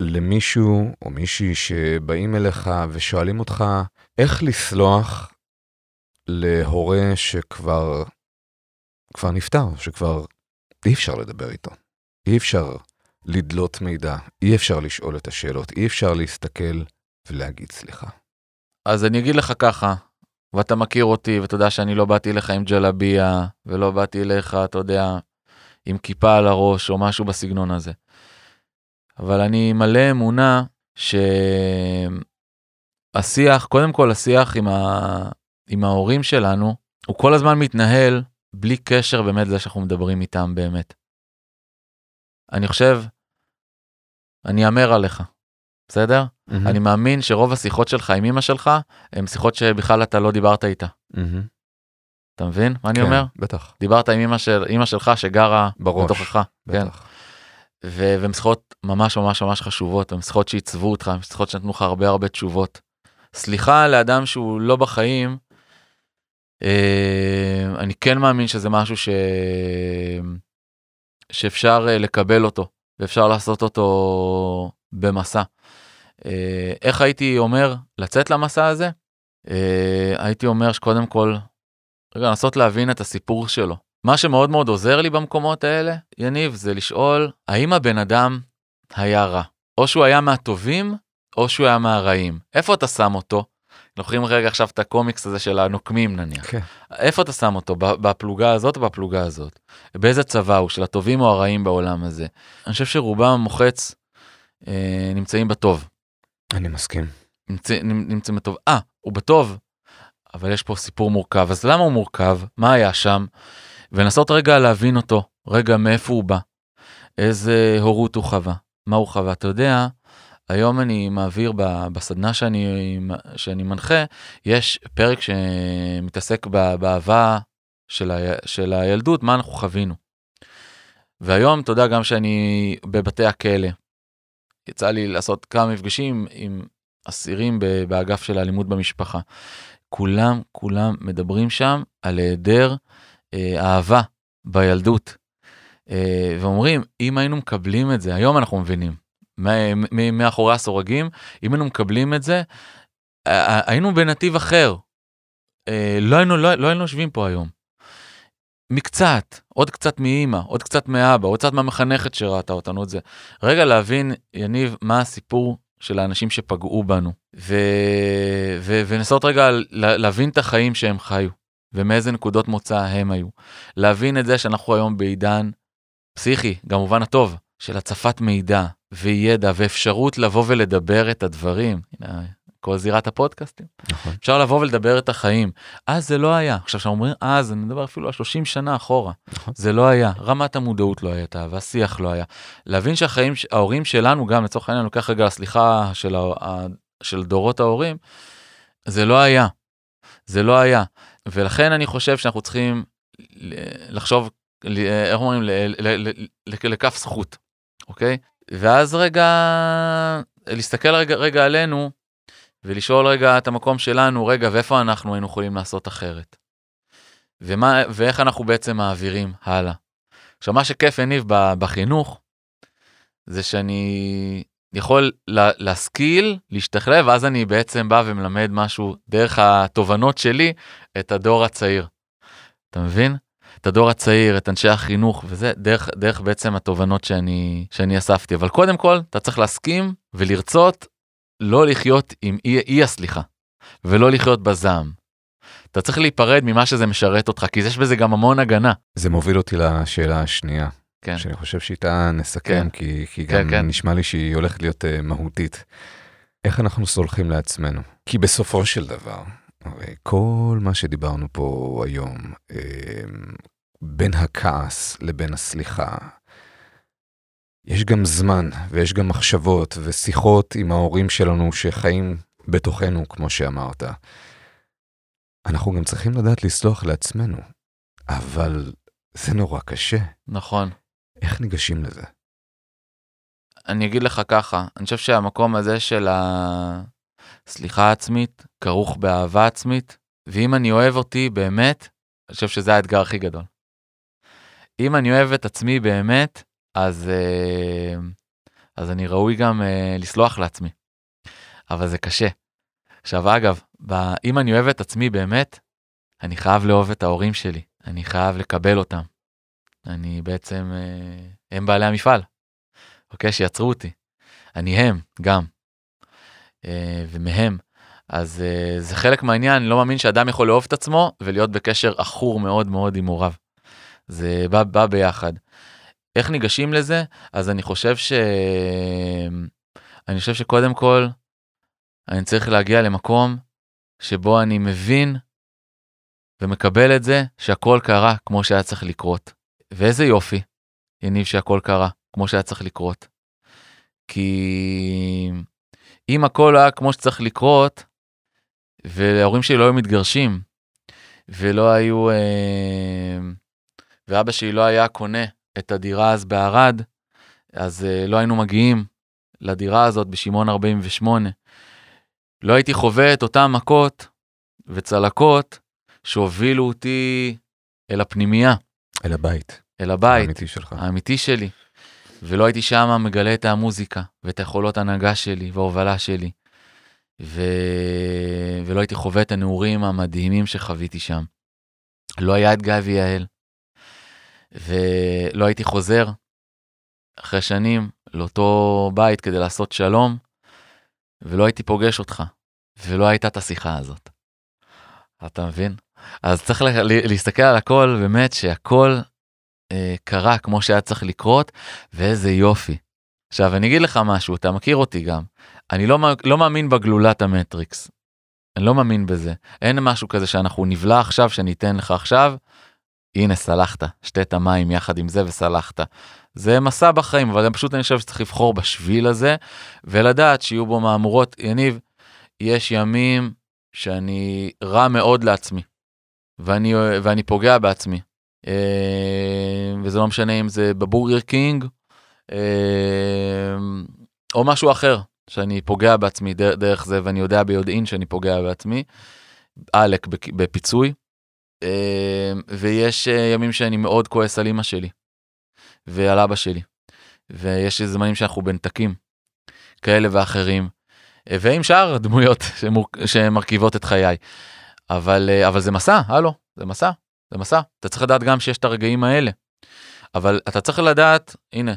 למישהו או מישהי שבאים אליך ושואלים אותך איך לסלוח להורה שכבר כבר נפטר, שכבר אי אפשר לדבר איתו. אי אפשר לדלות מידע, אי אפשר לשאול את השאלות, אי אפשר להסתכל ולהגיד סליחה. אז אני אגיד לך ככה, ואתה מכיר אותי, ואתה יודע שאני לא באתי אליך עם ג'לביה, ולא באתי אליך, אתה יודע, עם כיפה על הראש, או משהו בסגנון הזה. אבל אני מלא אמונה שהשיח, קודם כל השיח עם, ה... עם ההורים שלנו, הוא כל הזמן מתנהל בלי קשר באמת לזה שאנחנו מדברים איתם באמת. אני חושב, אני אאמר עליך, בסדר? אני מאמין שרוב השיחות שלך עם אמא שלך, הן שיחות שבכלל אתה לא דיברת איתה. מהמם. אתה מבין מה אני כן, אומר? בטח, דיברת עם אמא, של, אמא שלך שגרה בראש. בתוכך. כן. בטח. ו- והן שיחות ממש ממש ממש חשובות, הן שיחות שעיצבו אותך, הן שיחות שנתנו לך הרבה הרבה תשובות. סליחה לאדם שהוא לא בחיים, אה, אני כן מאמין שזה משהו ש... שאפשר אה, לקבל אותו, ואפשר לעשות אותו במסע. אה, איך הייתי אומר לצאת למסע הזה? אה, הייתי אומר שקודם כל, רגע, לנסות להבין את הסיפור שלו. מה שמאוד מאוד עוזר לי במקומות האלה, יניב, זה לשאול, האם הבן אדם היה רע? או שהוא היה מהטובים, או שהוא היה מהרעים. איפה אתה שם אותו? לוקחים רגע עכשיו את הקומיקס הזה של הנוקמים נניח. כן. איפה אתה שם אותו? בפלוגה הזאת או בפלוגה הזאת? באיזה צבא הוא? של הטובים או הרעים בעולם הזה? אני חושב שרובם המוחץ נמצאים בטוב. אני מסכים. נמצא, נמצא בטוב. אה, הוא בטוב, אבל יש פה סיפור מורכב. אז למה הוא מורכב? מה היה שם? ולנסות רגע להבין אותו, רגע מאיפה הוא בא, איזה הורות הוא חווה, מה הוא חווה. אתה יודע, היום אני מעביר בסדנה שאני, שאני מנחה, יש פרק שמתעסק באהבה של, ה, של הילדות, מה אנחנו חווינו. והיום, אתה יודע, גם שאני בבתי הכלא, יצא לי לעשות כמה מפגשים עם אסירים באגף של האלימות במשפחה. כולם, כולם מדברים שם על היעדר אה, אהבה בילדות. אה, ואומרים, אם היינו מקבלים את זה, היום אנחנו מבינים, מאחורי הסורגים, אם היינו מקבלים את זה, היינו בנתיב אחר. אה, לא היינו, לא, לא יושבים פה היום. מקצת, עוד קצת מאימא, עוד קצת מאבא, עוד קצת מהמחנכת שראתה אותנו את זה. רגע להבין, יניב, מה הסיפור של האנשים שפגעו בנו, ו... ו... ולנסות רגע לה- להבין את החיים שהם חיו, ומאיזה נקודות מוצא הם היו. להבין את זה שאנחנו היום בעידן פסיכי, גם במובן הטוב, של הצפת מידע, וידע ואפשרות לבוא ולדבר את הדברים. הנה, כל זירת הפודקאסטים. נכון. אפשר לבוא ולדבר את החיים. אז זה לא היה. עכשיו, כשאנחנו אומרים אז, אני מדבר אפילו על 30 שנה אחורה. נכון. זה לא היה. רמת המודעות לא הייתה, והשיח לא היה. להבין שהחיים, ההורים שלנו גם, לצורך העניין, לוקח רגע לסליחה של, ה, של דורות ההורים, זה לא היה. זה לא היה. ולכן אני חושב שאנחנו צריכים לחשוב, איך אומרים, לכף זכות, אוקיי? ואז רגע, להסתכל רגע, רגע עלינו, ולשאול רגע את המקום שלנו, רגע, ואיפה אנחנו היינו יכולים לעשות אחרת? ומה, ואיך אנחנו בעצם מעבירים הלאה. עכשיו, מה שכיף, יניב, ב- בחינוך, זה שאני יכול לה, להשכיל, להשתכלל, ואז אני בעצם בא ומלמד משהו דרך התובנות שלי, את הדור הצעיר. אתה מבין? את הדור הצעיר, את אנשי החינוך, וזה דרך, דרך בעצם התובנות שאני, שאני אספתי. אבל קודם כל, אתה צריך להסכים ולרצות לא לחיות עם אי, אי הסליחה, ולא לחיות בזעם. אתה צריך להיפרד ממה שזה משרת אותך, כי יש בזה גם המון הגנה. זה מוביל אותי לשאלה השנייה, כן, שאני חושב שאיתה נסכם, כן. כי, כי כן, גם כן. נשמע לי שהיא הולכת להיות uh, מהותית. איך אנחנו סולחים לעצמנו? כי בסופו של דבר, הרי כל מה שדיברנו פה היום, אה, בין הכעס לבין הסליחה, יש גם זמן ויש גם מחשבות ושיחות עם ההורים שלנו שחיים בתוכנו, כמו שאמרת. אנחנו גם צריכים לדעת לסלוח לעצמנו, אבל זה נורא קשה. נכון. איך ניגשים לזה? אני אגיד לך ככה, אני חושב שהמקום הזה של הסליחה העצמית כרוך באהבה עצמית, ואם אני אוהב אותי באמת, אני חושב שזה האתגר הכי גדול. אם אני אוהב את עצמי באמת, אז, אה, אז אני ראוי גם אה, לסלוח לעצמי. אבל זה קשה. עכשיו אגב, אם אני אוהב את עצמי באמת, אני חייב לאהוב את ההורים שלי, אני חייב לקבל אותם. אני בעצם, אה, הם בעלי המפעל. אוקיי? שיצרו אותי. אני הם, גם. ומהם. אז זה חלק מהעניין, אני לא מאמין שאדם יכול לאהוב את עצמו ולהיות בקשר עכור מאוד מאוד עם הוריו. זה בא, בא ביחד. איך ניגשים לזה? אז אני חושב ש... אני חושב שקודם כל, אני צריך להגיע למקום שבו אני מבין ומקבל את זה שהכל קרה כמו שהיה צריך לקרות. ואיזה יופי, יניב, שהכל קרה. כמו שהיה צריך לקרות. כי אם הכל היה כמו שצריך לקרות, וההורים שלי לא היו מתגרשים, ולא היו... אה, ואבא שלי לא היה קונה את הדירה אז בערד, אז אה, לא היינו מגיעים לדירה הזאת בשמעון 48. לא הייתי חווה את אותן מכות וצלקות שהובילו אותי אל הפנימייה, אל הבית. אל הבית. האמיתי שלך. האמיתי שלי. ולא הייתי שם מגלה את המוזיקה ואת היכולות הנהגה שלי וההובלה שלי. ו... ולא הייתי חווה את הנעורים המדהימים שחוויתי שם. לא היה את גיא ויעל. ולא הייתי חוזר אחרי שנים לאותו בית כדי לעשות שלום, ולא הייתי פוגש אותך, ולא הייתה את השיחה הזאת. אתה מבין? אז צריך לה- להסתכל על הכל, באמת שהכל אה, קרה כמו שהיה צריך לקרות, ואיזה יופי. עכשיו, אני אגיד לך משהו, אתה מכיר אותי גם. אני לא, לא מאמין בגלולת המטריקס. אני לא מאמין בזה. אין משהו כזה שאנחנו נבלע עכשיו, שאני אתן לך עכשיו, הנה, סלחת, שתה את המים יחד עם זה וסלחת. זה מסע בחיים, אבל פשוט אני חושב שצריך לבחור בשביל הזה, ולדעת שיהיו בו מהמורות. יניב, יש ימים שאני רע מאוד לעצמי, ואני, ואני פוגע בעצמי. אה, וזה לא משנה אם זה בבורגר קינג, אה, או משהו אחר, שאני פוגע בעצמי דרך, זה, ואני יודע ביודעין שאני פוגע בעצמי. עלק בפיצוי. אה, ויש אה, ימים שאני מאוד כועס על אמא שלי, ועל אבא שלי. ויש זמנים שאנחנו בנתקים, כאלה ואחרים. אה, ועם שאר הדמויות <laughs> שמור... שמרכיבות את חיי. אבל, אה, אבל זה מסע, הלו, זה מסע, זה מסע. אתה צריך לדעת גם שיש את הרגעים האלה. אבל אתה צריך לדעת, הנה,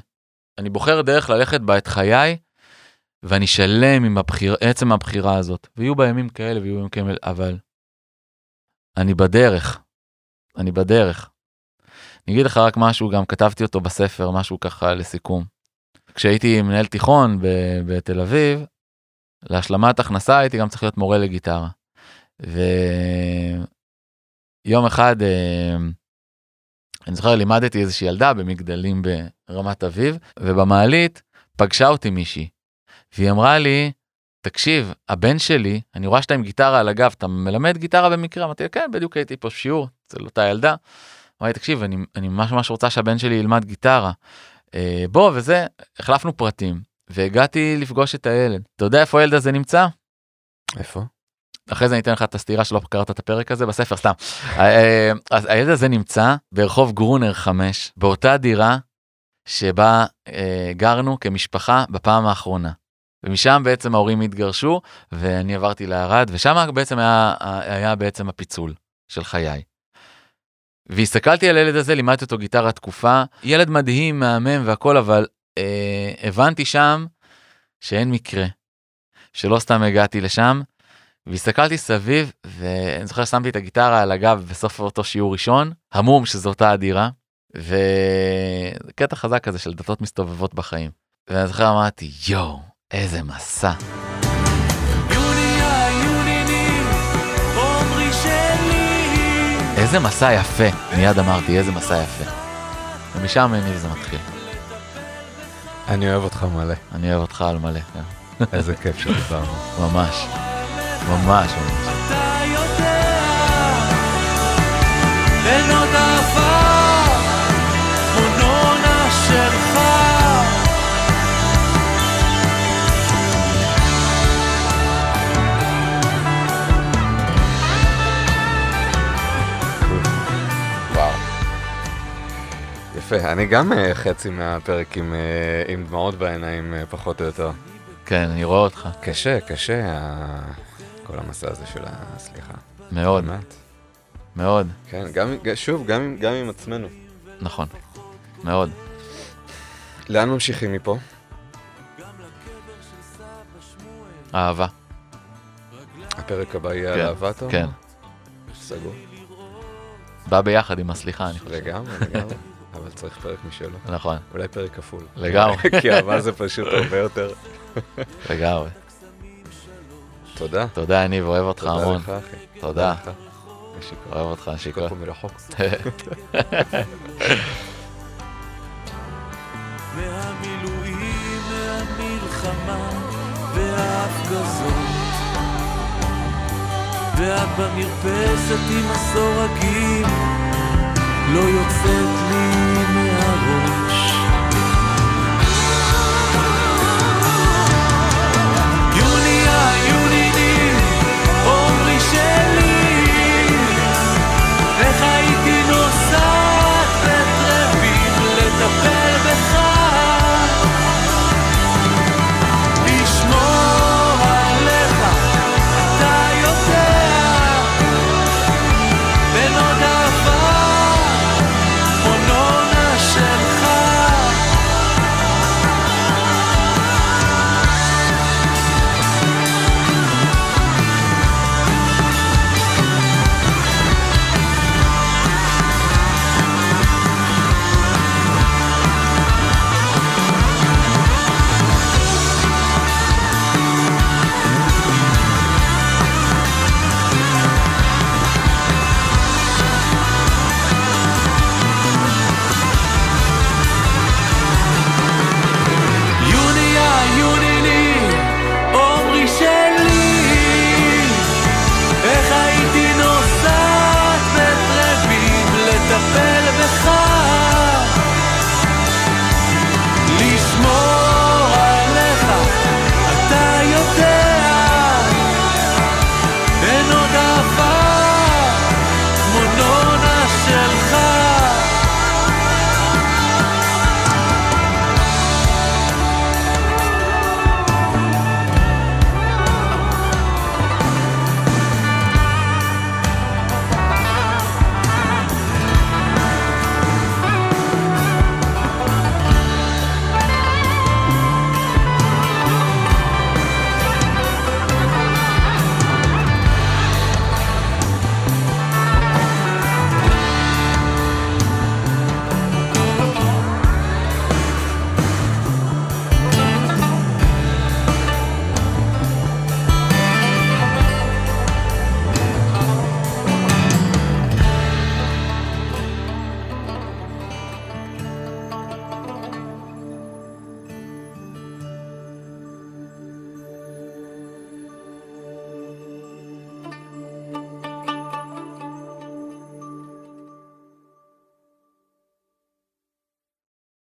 אני בוחר דרך ללכת בה את חיי, ואני שלם עם הבחיר, עצם הבחירה הזאת. ויהיו בה ימים כאלה ויהיו ימים כאלה, אבל אני בדרך. אני בדרך. אני אגיד לך רק משהו, גם כתבתי אותו בספר, משהו ככה לסיכום. כשהייתי מנהל תיכון ב- בתל אביב, להשלמת הכנסה הייתי גם צריך להיות מורה לגיטרה. ויום אחד, אה, אני זוכר, לימדתי איזושהי ילדה במגדלים ברמת אביב, ובמעלית פגשה אותי מישהי, והיא אמרה לי, תקשיב, הבן שלי, אני רואה שאתה עם גיטרה על הגב, אתה מלמד גיטרה במקרה? אמרתי כן, בדיוק הייתי פה שיעור אצל אותה ילדה. אמרה לי, תקשיב, אני, אני ממש ממש רוצה שהבן שלי ילמד גיטרה. אה, בוא, וזה, החלפנו פרטים, והגעתי לפגוש את הילד. אתה יודע איפה הילד הזה נמצא? איפה? אחרי זה אני אתן לך את הסתירה שלא קראת את הפרק הזה בספר, סתם. אה, אז הילד הזה נמצא ברחוב גרונר 5, באותה דירה שבה אה, גרנו כמשפחה בפעם האחרונה. ומשם בעצם ההורים התגרשו, ואני עברתי לערד, ושם בעצם היה, היה בעצם הפיצול של חיי. והסתכלתי על הילד הזה, לימדתי אותו גיטרה תקופה, ילד מדהים, מהמם והכל, אבל אה, הבנתי שם שאין מקרה, שלא סתם הגעתי לשם, והסתכלתי סביב, ואני זוכר שמתי את הגיטרה על הגב בסוף אותו שיעור ראשון, המום שזו אותה אדירה, וקטע חזק כזה של דלתות מסתובבות בחיים. ואני זוכר אמרתי, יואו, איזה מסע. איזה מסע יפה, מיד אמרתי, איזה מסע יפה. ומשם הניב זה מתחיל. אני אוהב אותך מלא. אני אוהב אותך על מלא, כן. <laughs> איזה כיף שדיברנו. ממש, ממש, ממש. אתה יודע, אין עוד עבר, מונונה שלך. יפה, אני גם אה, חצי מהפרק עם, אה, עם דמעות בעיניים, אה, פחות או יותר. כן, אני רואה אותך. קשה, קשה, כל המסע הזה של הסליחה. מאוד, באמת. מאוד, כן, גם, שוב, גם, גם עם עצמנו. נכון. מאוד. לאן ממשיכים מפה? אהבה. הפרק הבא יהיה כן, על אהבה, אתה? כן. סגור. בא ביחד עם הסליחה, אני חושב. לגמרי, לגמרי. <laughs> אבל צריך פרק משלו. נכון, אולי פרק כפול. לגמרי. <laughs> כי אהבה זה פשוט הרבה יותר. לגמרי. תודה. תודה, יניב, אוהב אותך תודה המון. לך, אחי. תודה. אוהב אותך, שיקו. פה מרחוק. <laughs> מהמילואים, מהמלחמה וההפגזות ואת במרפסת עם הסורגים לא יוצאת לי 我。